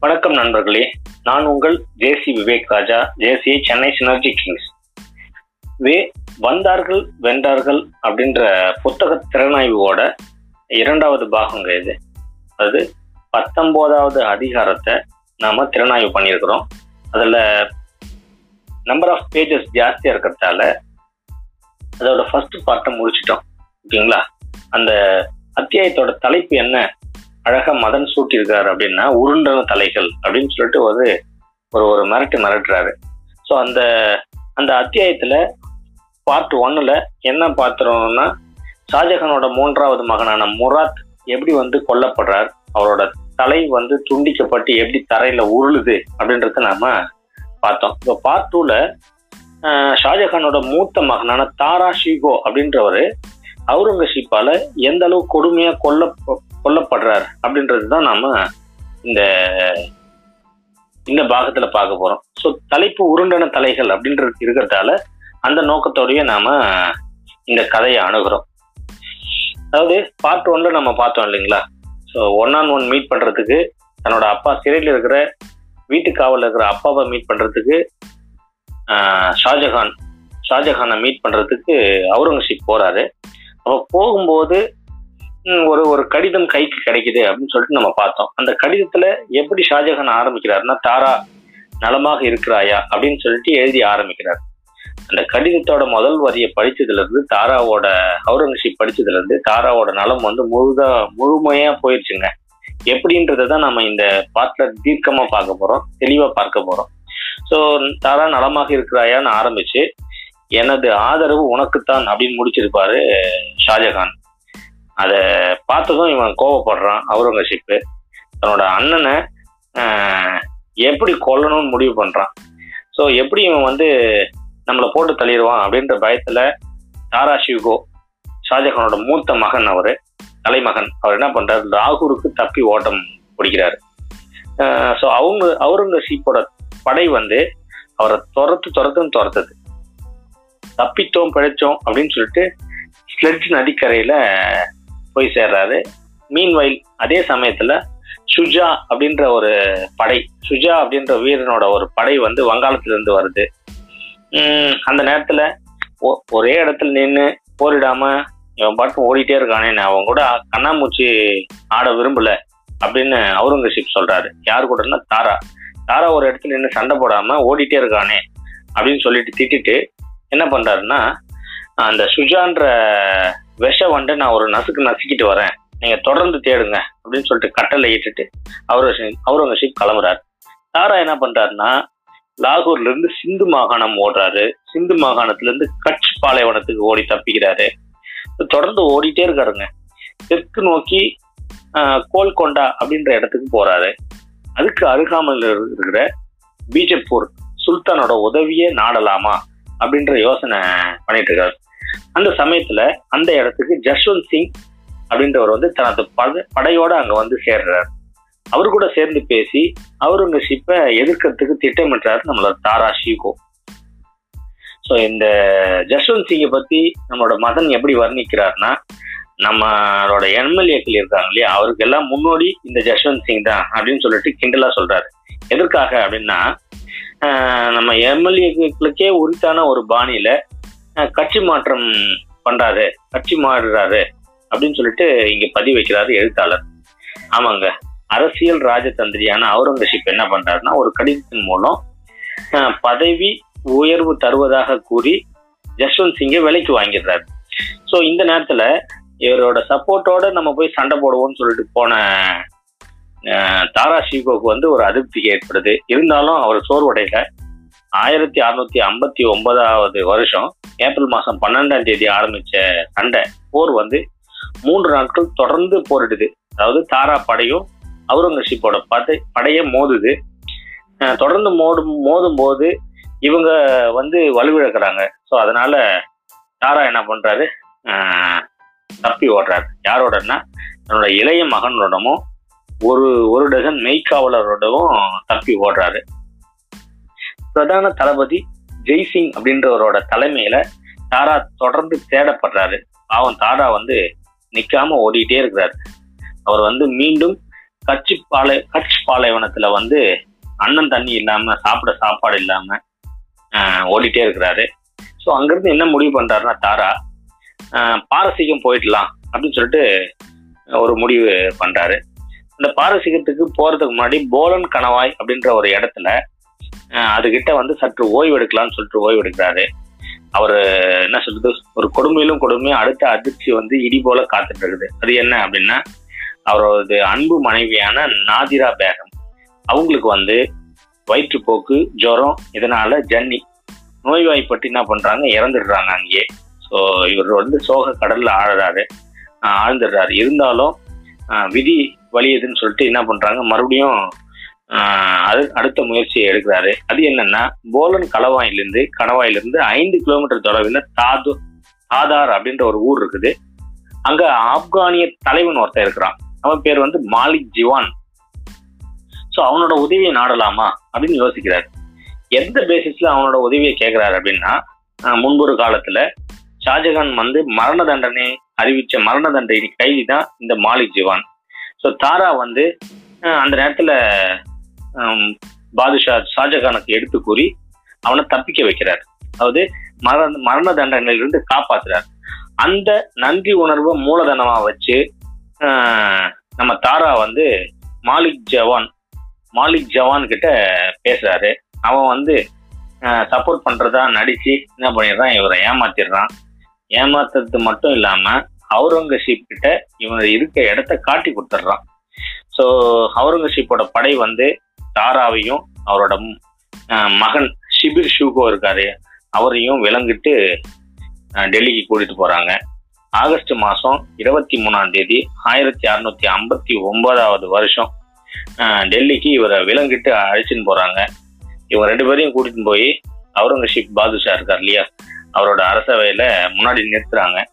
வணக்கம் நண்பர்களே நான் உங்கள் JC Vivek Raja JC Chennai synergy kings way வந்தார்கள் வென்றார்கள் அப்படின்ற புத்தக திறனாய்வோட இரண்டாவது பாகங்க இது. அது பத்தொம்போதாவது அதிகாரத்தை நாம் திறனாய்வு பண்ணியிருக்கிறோம். அதில் நம்பர் ஆஃப் பேஜஸ் ஜாஸ்தியாக இருக்கிறதால அதோட ஃபர்ஸ்ட் பார்ட்டை முடிச்சிட்டோம். ஓகேங்களா? அந்த அத்தியாயத்தோட தலைப்பு என்ன? அழகா மதன் சூட்டியிருக்காரு அப்படின்னா உருண்டன தலைகள் அப்படின்னு சொல்லிட்டு ஒரு ஒரு ஒரு மிரட்டு மிரட்டுறாரு. ஸோ அந்த அந்த அத்தியாயத்துல பார்ட் ஒன்னுல என்ன பார்த்துறோம்னா ஷாஜஹானோட மூன்றாவது மகனான முராத் எப்படி வந்து கொல்லப்படுறார் அவரோட தலை வந்து துண்டிக்கப்பட்டு எப்படி தரையில உருளுது அப்படின்றத நாம பார்த்தோம். இப்போ பார்ட் டூல ஷாஜஹானோட மூத்த மகனான தாரா ஷிகோ அப்படின்றவர் அவுரங்கசீப்பால எந்த அளவு கொடுமையா கொல்ல கொல்லப்படுறார் அப்படின்றது தான் நாம இந்த இந்த பாகத்துல பார்க்க போறோம். ஸோ தலைப்பு உருண்டன தலைகள் அப்படின்றது இருக்கிறதால அந்த நோக்கத்தோடய நாம இந்த கதையை அணுகிறோம். அதாவது பார்ட் ஒன்ல நம்ம பார்த்தோம் இல்லைங்களா? So one on one meet பண்றதுக்கு தன்னோட அப்பா சிறையில் இருக்கிற வீட்டு காவலில் இருக்கிற அப்பாவை மீட் பண்றதுக்கு ஷாஜஹான் ஷாஜஹானை மீட் பண்றதுக்கு அவுரங்கசீப் போறாரு. அப்போ போகும்போது ஒரு ஒரு கடிதம் கைக்கு கிடைக்குது அப்படின்னு சொல்லிட்டு நம்ம பார்த்தோம். அந்த கடிதத்துல எப்படி ஷாஜஹான் ஆரம்பிக்கிறாருன்னா தாரா நலமாக இருக்கிறாயா? அப்படின்னு சொல்லிட்டு எழுதி ஆரம்பிக்கிறார். அந்த கடிதத்தோட முதல் வரியை படிச்சதுல இருந்து தாராவோட அவுரங்கசீப் படிச்சதுல இருந்து தாராவோட நலம் வந்து முழுதா முழுமையா போயிடுச்சுங்க எப்படின்றத தான் நம்ம இந்த பாட்டுல தீர்க்கமா பார்க்க போறோம் தெளிவா பார்க்க போறோம். ஸோ தாரா நலமாக இருக்கிறாயான்னு ஆரம்பிச்சு எனது ஆதரவு உனக்குத்தான் அப்படின்னு முடிச்சிருப்பாரு ஷாஜகான். அதை பார்த்ததும் இவன் கோவப்படுறான். அவுரங்கசீப்பு தன்னோட அண்ணனை எப்படி கொல்லணும்னு முடிவு பண்ணுறான் ஸோ எப்படி இவன் வந்து நம்மளை போட்டு தள்ளிடுவான் அப்படின்ற பயத்தில் தாரா ஷிவ்கோ ஷாஜஹானோட மூத்த மகன் அவர் தலைமகன். அவர் என்ன பண்ணுறாரு லாகூருக்கு தப்பி ஓட்டம் பிடிக்கிறார். ஸோ அவங்க அவுரங்கசீப்போட படை வந்து அவரை துரத்து துரத்துன்னு துரத்துது. தப்பித்தோம் பிழைச்சோம் அப்படின்னு சொல்லிட்டு ஸ்லெட்ஜ் நதிக்கரையில் போய் சேர்றாரு. மீன்வயல் அதே சமயத்துல சுஜா அப்படின்ற ஒரு படை சுஜா அப்படின்ற வீரனோட ஒரு படை வந்து வங்காளத்திலிருந்து வருது. அந்த நேரத்துல ஒரே இடத்துல நின்று போரிடாம இவன் பாட்டு ஓடிட்டே இருக்கானே அவன் கூட கண்ணாமூச்சி ஆட விரும்பல அப்படின்னு அவுரங்கசீப் சொல்றாரு. யாரு கூடன்னா தாரா. தாரா ஒரு இடத்துல நின்று சண்டை போடாம ஓடிட்டே இருக்கானே அப்படின்னு சொல்லிட்டு திட்டிட்டு என்ன பண்றாருன்னா அந்த சுஜான்ற விஷ வந்து நான் ஒரு நசுக்கு நசுக்கிட்டு வரேன். நீங்க தொடர்ந்து தேடுங்க அப்படின்னு சொல்லிட்டு கட்டளை இட்டுட்டு அவுரங்கசீப் அவுரங்கசீப் கிளம்புறாரு. தாரா என்ன பண்றாருன்னா லாகூர்ல இருந்து சிந்து மாகாணம் ஓடுறாரு. சிந்து மாகாணத்துல இருந்து கட்ச் பாலைவனத்துக்கு ஓடி தப்பிக்கிறாரு. தொடர்ந்து ஓடிட்டே இருக்காருங்க. தெற்கு நோக்கி கோல்கொண்டா அப்படின்ற இடத்துக்கு போறாரு. அதுக்கு அருகாமல் இருக்கிற பீஜப்பூர் சுல்தானோட உதவியே நாடலாமா அப்படின்ற யோசனை பண்ணிட்டு இருக்காரு. அந்த சமயத்துல அந்த இடத்துக்கு ஜஸ்வந்த் சிங் அப்படின்றவர் வந்து தனது பட படையோட அங்க வந்து சேர்றாரு. அவர் கூட சேர்ந்து பேசி அவுரங்கசீப்பை எதிர்க்கிறதுக்கு திட்டமிட்டாரு நம்மளோட தாரா ஷீகோ. ஸோ இந்த ஜஸ்வந்த் சிங்கை பத்தி நம்மளோட மதன் எப்படி வர்ணிக்கிறார்னா நம்மளோட எம்எல்ஏக்கள் இருக்காங்க இல்லையா அவருக்கு எல்லாம் முன்னோடி இந்த ஜஸ்வந்த் சிங் தான் அப்படின்னு சொல்லிட்டு கிண்டலா சொல்றாரு. எதற்காக அப்படின்னா நம்ம எம்எல்ஏக்களுக்கே உரித்தான ஒரு பாணியில கட்சி மாற்றம் பண்றாரு கட்சி மாறுறாரு அப்படின்னு சொல்லிட்டு இங்க பதிவு வைக்கிறாரு எழுத்தாளர். ஆமாங்க. அரசியல் ராஜதந்திரியான அவுரங்கசீப் என்ன பண்றாருன்னா ஒரு கடிதத்தின் மூலம் பதவி உயர்வு தருவதாக கூறி ஜஸ்வந்த் சிங்கை விலைக்கு வாங்கிடுறாரு. ஸோ இந்த நேரத்துல இவரோட சப்போர்ட்டோட நம்ம போய் சண்டை போடுவோம்னு சொல்லிட்டு போன தாரா ஷிகோக்கு வந்து ஒரு அதிருப்தி ஏற்படுது. இருந்தாலும் அவர் சோர்வடையில. ஆயிரத்தி அறுநூத்தி ஐம்பத்தி ஒன்பதாவது வருஷம் ஏப்ரல் மாசம் பன்னெண்டாம் தேதி ஆரம்பிச்ச சண்டை போர் வந்து மூன்று நாட்கள் தொடர்ந்து போரிடுது. அதாவது தாரா படையும் அவுரங்கசீப்போட படை படைய மோதுது. தொடர்ந்து மோடும் மோதும் போது இவங்க வந்து வலுவிழக்கிறாங்க. ஸோ அதனால தாரா என்ன பண்றாரு? தப்பி ஓடுறாரு. யாரோடனா தன்னோட இளைய மகனோடமும் ஒரு ஒரு டசன் மெய்க்காவலரோடவும் தப்பி ஓடுறாரு. பிரதான தளபதி ஜெய்சிங் அப்படின்றவரோட தலைமையில தாரா தொடர்ந்து தேடப்படுறாரு. பாவம் தாரா வந்து நிக்காம ஓடிட்டே இருக்கிறாரு. அவர் வந்து மீண்டும் கட்சி பாலை கட்ச் பாலைவனத்துல வந்து அண்ணன் தண்ணி இல்லாம சாப்பிட சாப்பாடு இல்லாம ஓடிட்டே இருக்கிறாரு. ஸோ அங்கிருந்து என்ன முடிவு பண்றாருன்னா தாரா பாரசீகம் போயிடலாம் அப்படின்னு சொல்லிட்டு ஒரு முடிவு பண்றாரு. இந்த பாரசீகத்துக்கு போறதுக்கு முன்னாடி போலன் கணவாய் அப்படின்ற ஒரு இடத்துல அதுகிட்ட வந்து சற்று ஓய்வு எடுக்கலாம்னு சொல்லிட்டு ஓய்வு எடுக்கிறாரு அவர் என்ன சொல்றது? ஒரு கொடுமையிலும் கொடுமையும் அடுத்த அதிர்ச்சி வந்து இடி போல காத்துட்டு இருக்குது அது என்ன அப்படின்னா அவரது அன்பு மனைவியான நாதிரா பேகம். அவங்களுக்கு வந்து வயிற்றுப்போக்கு ஜுரம் இதனால ஜன்னி. நோய்வாய்ப்பட்டு என்ன பண்றாங்க? இறந்துடுறாங்க அங்கேயே. ஸோ இவர் வந்து சோக கடல்ல ஆழுறாரு. ஆழ்ந்துடுறாரு. இருந்தாலும் விதி வலியுதுன்னு சொல்லிட்டு என்ன பண்றாங்க? மறுபடியும் அது அடுத்த முயற்சியை எடுக்கிறாரு. அது என்னன்னா போலன் கலவாயிலிருந்து கணவாயிலிருந்து ஐந்து கிலோமீட்டர் தொலைவில் தாது தாதார் அப்படின்ற ஒரு ஊர் இருக்குது. அங்க ஆப்கானிய தலைவன் ஒருத்தன் இருக்கிறான். அவன் பேர் வந்து மாலிக் ஜிவான். ஸோ அவனோட உதவியை நாடலாமா அப்படின்னு யோசிக்கிறார். எந்த பேசிஸ்ல அவனோட உதவியை கேட்கிறாரு அப்படின்னா முன்பொரு காலத்துல ஷாஜகான் வந்து மரண தண்டனை அறிவிச்ச மரண தண்டனை கைதி தான் இந்த மாலிக் ஜிவான். ஸோ தாரா வந்து அந்த நேரத்துல பாதுஷா ஷாஜகானுக்கு எடுத்து கூறி அவனை தப்பிக்க வைக்கிறார். அதாவது மரண மரண தண்டனையிலிருந்து காப்பாத்துறார். அந்த நன்றி உணர்வை மூலதனமா வச்சு நம்ம தாரா வந்து மாலிக் ஜவான் மாலிக் ஜவான் கிட்ட பேசுறாரு. அவன் வந்து சப்போர்ட் பண்றதா நடிச்சு என்ன பண்ணிடுறான் இவரை ஏமாத்திடுறான். ஏமாத்துறது மட்டும் இல்லாம அவுரங்கசீப் கிட்ட இவன் இருக்க இடத்த காட்டி கொடுத்துட்றான். ஸோ அவுரங்கசீப்போட படை வந்து தாராவையும் அவரோட மகன் ஷிபிர் ஷூகோ இருக்காரு அவரையும் விலங்கிட்டு டெல்லிக்கு கூட்டிட்டு போறாங்க. ஆகஸ்ட் மாதம் இருபத்தி மூணாம் தேதி ஆயிரத்தி அறுநூத்தி ஐம்பத்தி ஒன்பதாவது வருஷம் டெல்லிக்கு இவரை விலங்கிட்டு அழைச்சின்னு போறாங்க. இவங்க ரெண்டு பேரையும் கூட்டிட்டு போய் அவுரங்கசீப் பாதுஷா இருக்கார் இல்லையா அவரோட அரசவையில முன்னாடி நிறுத்துறாங்க.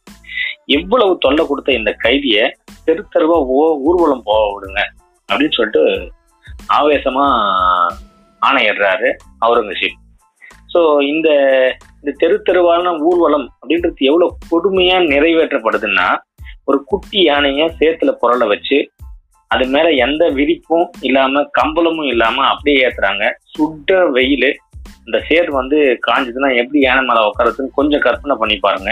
இவ்வளவு தொல்லை கொடுத்த இந்த கைதிய தெரு தெருவா ஓ- ஊர்வலம் போக விடுங்க அப்படின்னு சொல்லிட்டு ஆவேசமா ஆணையிடுறாரு அவுரங்கசீப். ஸோ இந்த இந்த தெரு தெருவான ஊர்வலம் அப்படின்றது எவ்வளவு கொடுமையா நிறைவேற்றப்படுதுன்னா ஒரு குட்டி யானைய சேத்துல புரள வச்சு அது மேல எந்த விரிப்பும் இல்லாம கம்பளமும் இல்லாம அப்படியே ஏத்துறாங்க. சுட்ட வெயில் இந்த சேர் வந்து காஞ்சதுன்னா எப்படி யானை மேல உட்காரதுன்னு கொஞ்சம் கற்பனை பண்ணி பாருங்க.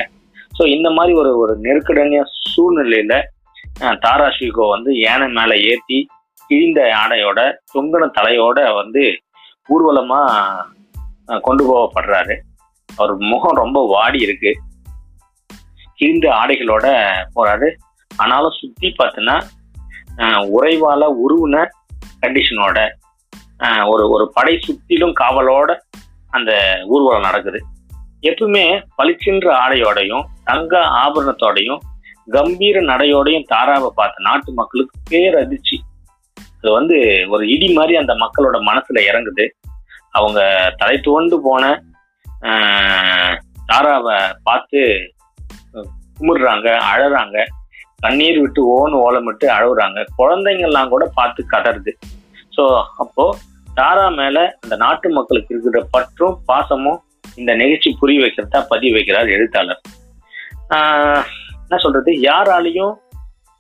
ஸோ இந்த மாதிரி ஒரு ஒரு நெருக்கடியான சூழ்நிலையில தாராஷிகோ தாரா ஷிகோ வந்து யானை மேல ஏத்தி கிழிந்த ஆடையோட தொங்கின தலையோட வந்து ஊர்வலமா கொண்டு போகப்படுறாரு. அவர் முகம் ரொம்ப வாடி இருக்கு. கிழிந்த ஆடைகளோட போறாரு. ஆனாலும் சுத்தி பார்த்தீங்கன்னா உறைவால உருவின கண்டிஷனோட ஒரு ஒரு படை சுத்திலும் காவலோட அந்த ஊர்வலம் நடக்குது. எப்பவுமே பளிச்சின்ற ஆடையோடையும் தங்க ஆபரணத்தோடையும் கம்பீர நடையோடையும் தாராவை பார்த்த நாட்டு மக்களுக்கு பேரதிர்ச்சி. அது வந்து ஒரு இடி மாதிரி அந்த மக்களோட மனசுல இறங்குது. அவங்க தலை துவண்டு போன தாராவை பார்த்து கும்பிடுறாங்க அழறாங்க. கண்ணீர் விட்டு ஓன்னு ஓலமிட்டு அழுகுறாங்க. குழந்தைங்கள்லாம் கூட பார்த்து கதறுது. ஸோ அப்போ தாரா மேல அந்த நாட்டு மக்களுக்கு இருக்கிற பற்றும் பாசமும் இந்த நிகழ்ச்சி புரிய வைக்கிறதா பதிவு வைக்கிறார் எழுத்தாளர். என்ன சொல்றது? யாராலையும்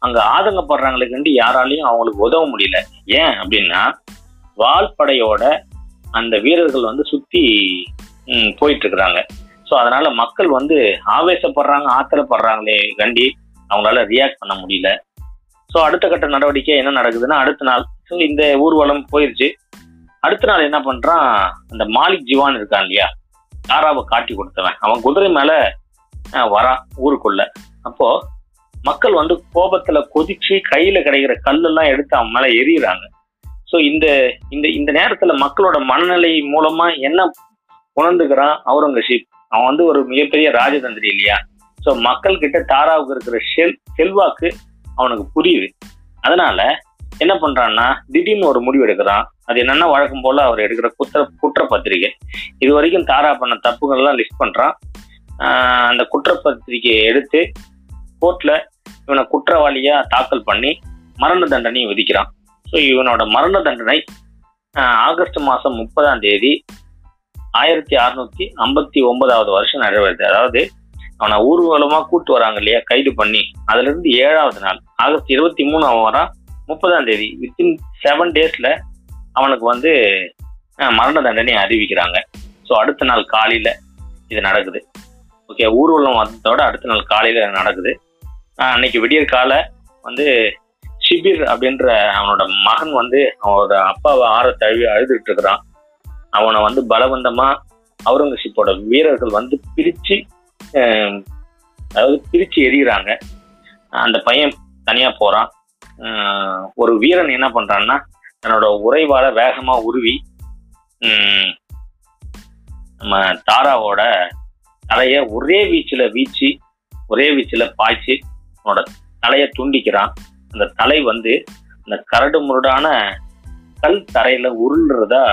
அங்க ஆதங்கப்படுறாங்களே கண்டு யாராலையும் அவங்களுக்கு உதவ முடியல. ஏன் அப்படின்னா வால்படையோட அந்த வீரர்கள் வந்து சுத்தி போயிட்டு இருக்கிறாங்க ஸோ அதனால மக்கள் வந்து ஆவேசப்படுறாங்க ஆத்திரப்படுறாங்களே கண்டி அவங்களால ரியாக்ட் பண்ண முடியல. ஸோ அடுத்த கட்ட நடவடிக்கை என்ன நடக்குதுன்னா அடுத்த நாள் ஸோ இந்த ஊர்வலம் போயிருச்சு. அடுத்த நாள் என்ன பண்றான் அந்த மாலிக் ஜிவான் இருக்கான் இல்லையா? தாராவை காட்டி கொடுத்தவன். அவன் குதிரை மேல வரான் ஊருக்குள்ள. அப்போ மக்கள் வந்து கோபத்துல கொதிச்சு கையில கிடைக்கிற கல்லெல்லாம் எடுத்து அவன் மேல எறிகிறாங்க ஸோ இந்த இந்த இந்த நேரத்துல மக்களோட மனநிலை மூலமா என்ன உணர்ந்துக்கிறான் அவுரங்கசீப்? அவன் வந்து ஒரு மிகப்பெரிய ராஜதந்திரி இல்லையா? ஸோ மக்கள் கிட்ட தாராவுக்கு இருக்கிற செல் செல்வாக்கு அவனுக்கு புரியுது. அதனால என்ன பண்றான்னா திடீர்னு ஒரு முடிவு எடுக்கிறான். அது என்னன்னா வழக்கம் போல அவர் எடுக்கிற குற்ற குற்றப்பத்திரிகை. இது வரைக்கும் தாரா பண்ண தப்புகள்லாம் லிஸ்ட் பண்றான். அந்த குற்றப்பத்திரிகையை எடுத்து கோர்ட்ல இவனை குற்றவாளியா தாக்கல் பண்ணி மரண தண்டனையை விதிக்கிறான். ஸோ இவனோட மரண தண்டனை ஆகஸ்ட் மாதம் முப்பதாம் தேதி ஆயிரத்தி அறுநூத்தி ஐம்பத்தி ஒன்பதாவது வருஷம் நிறைவேறுது அதாவது அவனை ஊர்வலமா கூட்டு வராங்க இல்லையா? கைது பண்ணி. அதுல இருந்து ஏழாவது நாள் ஆகஸ்ட் இருபத்தி மூணு அவன் வரான் முப்பதாம் தேதி வித்தின் செவன் டேஸ்ல அவனுக்கு வந்து மரண தண்டனை அறிவிக்கிறாங்க. ஸோ அடுத்த நாள் காலையில இது நடக்குது. ஓகே ஊர்வலம் வந்ததோட அடுத்த நாள் காலையில நடக்குது. அன்னைக்கு விடியற் கால வந்து ஷிபிர் அப்படின்ற அவனோட மகன் வந்து அவனோட அப்பாவை ஆற தழுவி அழுதுட்டு இருக்கிறான். அவனை வந்து பலவந்தமா அவுரங்கசீப்போட வீரர்கள் வந்து பிரிச்சு அதாவது பிரிச்சு எறிகிறாங்க. அந்த பையன் தனியா போறான். ஒரு வீரன் என்ன பண்றான்னா தன்னோட உறைவால வேகமா உருவி நம்ம தாராவோட தலைய ஒரே வீச்சுல வீச்சு ஒரே வீச்சுல பாய்ச்சி அவனோட தலையை துண்டிக்கிறான். அந்த தலை வந்து அந்த கரடு முரடான கல் தரையில உருள்றதா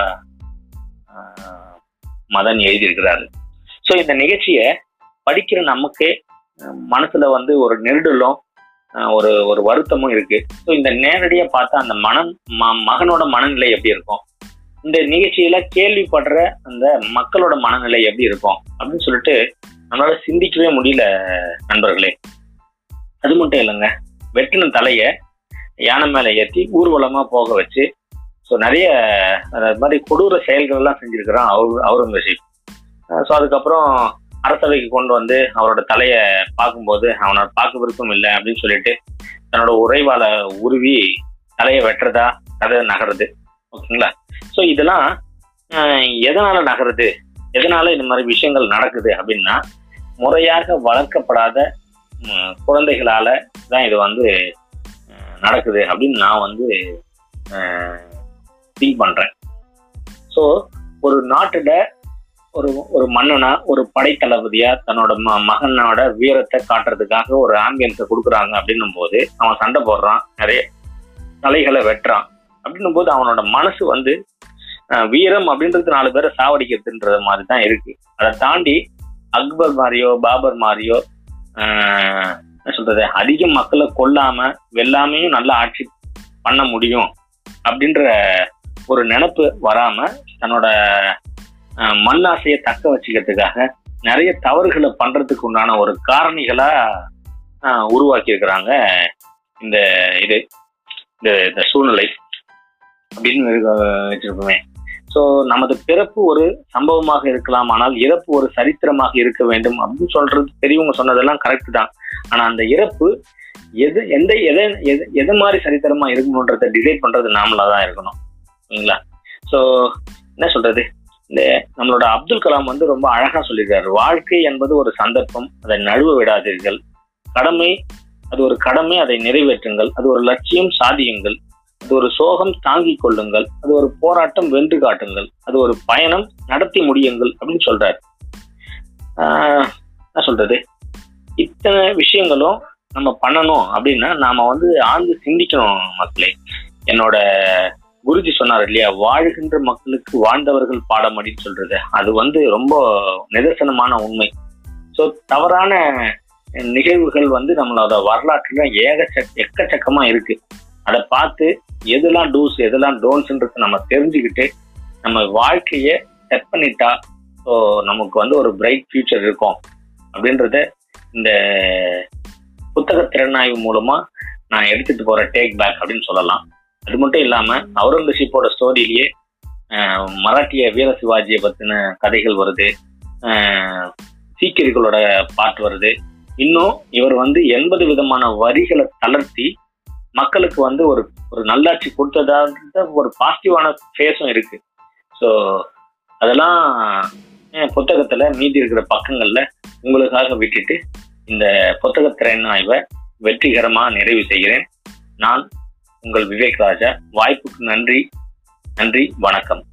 மதன் எழுதியிருக்கிறாரு. ஸோ இந்த நிகழ்ச்சியை படிக்கிற நமக்கே மனசுல வந்து ஒரு நெருடலும் ஒரு ஒரு வருத்தமும் இருக்கு. ஸோ இந்த நேரடியா பார்த்தா அந்த மனம் ம- மகனோட மனநிலை எப்படி இருக்கும்? இந்த நிகழ்ச்சியில கேள்விப்படுற அந்த மக்களோட மனநிலை எப்படி இருக்கும்? அப்படின்னு சொல்லிட்டு நம்மளால சிந்திக்கவே முடியல நண்பர்களே. அது மட்டும் இல்லைங்க. வெட்டின தலையை யானை மேலே ஏற்றி ஊர்வலமாக போக வச்சு ஸோ நிறைய அது மாதிரி கொடூர செயல்களெல்லாம் செஞ்சுருக்கிறான் செஞ்சிருக்கிறான் அவுர் அவுரங்கசீப். ஸோ அதுக்கப்புறம் அரசவைக்கு கொண்டு வந்து அவரோட தலையை பார்க்கும்போது அவனை பார்க்க விருப்பம் இல்லை அப்படின்னு சொல்லிட்டு தன்னோட உறைவால உருவி தலையை வெட்டுறதா கதை நகருது. ஓகேங்களா? ஸோ இதெல்லாம் எதனால் எதனால நகருது? எதனால இந்த மாதிரி விஷயங்கள் நடக்குது அப்படின்னா முறையாக வளர்க்கப்படாத குழந்தைகளால தான் இது வந்து நடக்குது அப்படின்னு நான் வந்து திங்க் பண்றேன். ஸோ ஒரு நாட்டுல ஒரு ஒரு மன்னனா ஒரு படைத்தளபதியா தன்னோட ம மகனோட வீரத்தை காட்டுறதுக்காக ஒரு ஆம்பியன்ஸை கொடுக்குறாங்க அப்படின்னும் போது அவன் சண்டை போடுறான் நிறைய தலைகளை வெட்டுறான். அப்படின்னும் போது அவனோட மனசு வந்து வீரம் அப்படின்றது நாலு பேரை சாவடிக்கிறதுன்றது மாதிரி தான் இருக்கு. அதை தாண்டி அக்பர் மாதிரியோ பாபர் மாதிரியோ என்ன சொல்றது? அதிக மக்களை கொல்லாம வெல்லாமையும் நல்லா ஆட்சி பண்ண முடியும் அப்படின்ற ஒரு நினப்பு வராம தன்னோட மண்ணாசையை தக்க வச்சுக்கிறதுக்காக நிறைய தவறுகளை பண்றதுக்கு உண்டான ஒரு காரணிகளா உருவாக்கி இருக்கிறாங்க இந்த இது இந்த சூழ்நிலை அப்படின்னு வச்சிருக்கோமே. ஸோ நமது பிறப்பு ஒரு சம்பவமாக இருக்கலாம் ஆனால் இறப்பு ஒரு சரித்திரமாக இருக்க வேண்டும் அப்படின்னு சொல்றது பெரியவங்க சொன்னதெல்லாம் கரெக்ட் தான். ஆனா அந்த இறப்பு எது எந்த எதை எது எதை மாதிரி சரித்திரமா இருக்கணுன்றத டிசைட் பண்றது நாமளா தான் இருக்கணும். சரிங்களா ஸோ என்ன சொல்றது? இந்த நம்மளோட அப்துல் கலாம் வந்து ரொம்ப அழகா சொல்லியிருக்காரு. வாழ்க்கை என்பது ஒரு சந்தர்ப்பம் அதை நழுவ விடாதீர்கள். கடமை அது ஒரு கடமை அதை நிறைவேற்றுங்கள். அது ஒரு லட்சியம் சாதியுங்கள். அது ஒரு சோகம் தாங்கிக் கொள்ளுங்கள். அது ஒரு போராட்டம் வென்று காட்டுங்கள். அது ஒரு பயணம் நடத்தி முடியுங்கள் அப்படின்னு சொல்றாரு. ஆஹ் என்ன சொல்றது? இத்தனை விஷயங்களும் நம்ம பண்ணணும் அப்படின்னா நாம வந்து ஆழ்ந்து சிந்திக்கணும் மக்களே. என்னோட குருஜி சொன்னார் இல்லையா? வாழ்கின்ற மக்களுக்கு வாழ்ந்தவர்கள் பாடம் அப்படின்னு சொல்றது. அது வந்து ரொம்ப நிதர்சனமான உண்மை. ஸோ தவறான நிகழ்வுகள் வந்து நம்மளோட வரலாற்றுல ஏகச்ச எக்கச்சக்கமா இருக்கு. அதை பார்த்து எதெல்லாம் டூஸ் எதெல்லாம் டோன்ஸ்ன்றது நம்ம தெரிஞ்சுக்கிட்டு நம்ம வாழ்க்கைய செட் பண்ணிட்டா ஸோ நமக்கு வந்து ஒரு பிரைட் ஃபியூச்சர் இருக்கும். அப்படின்றத இந்த புத்தக திறனாய்வு மூலமா நான் எடுத்துட்டு போற டேக் பேக் அப்படின்னு சொல்லலாம். அது மட்டும் இல்லாம அவுரங்கசீப்போட ஸ்டோரியிலேயே மராட்டிய வீர சிவாஜியை பத்தின கதைகள் வருது. சீக்கியர்களோட பாட்டு வருது. இன்னும் இவர் வந்து எண்பது விதமான வரிகளை தளர்த்தி மக்களுக்கு வந்து ஒரு ஒரு நல்லாட்சி கொடுத்ததாக ஒரு பாசிட்டிவான ஃபேஸும் இருக்கு. ஸோ அதெல்லாம் என் புத்தகத்துல மீதி இருக்கிற பக்கங்கள்ல உங்களுக்காக விட்டுட்டு இந்த புத்தக திறன் ஆய்வை நிறைவு செய்கிறேன். நான் உங்கள் விவேக் ராஜா. வாய்ப்புக்கு நன்றி. நன்றி. வணக்கம்.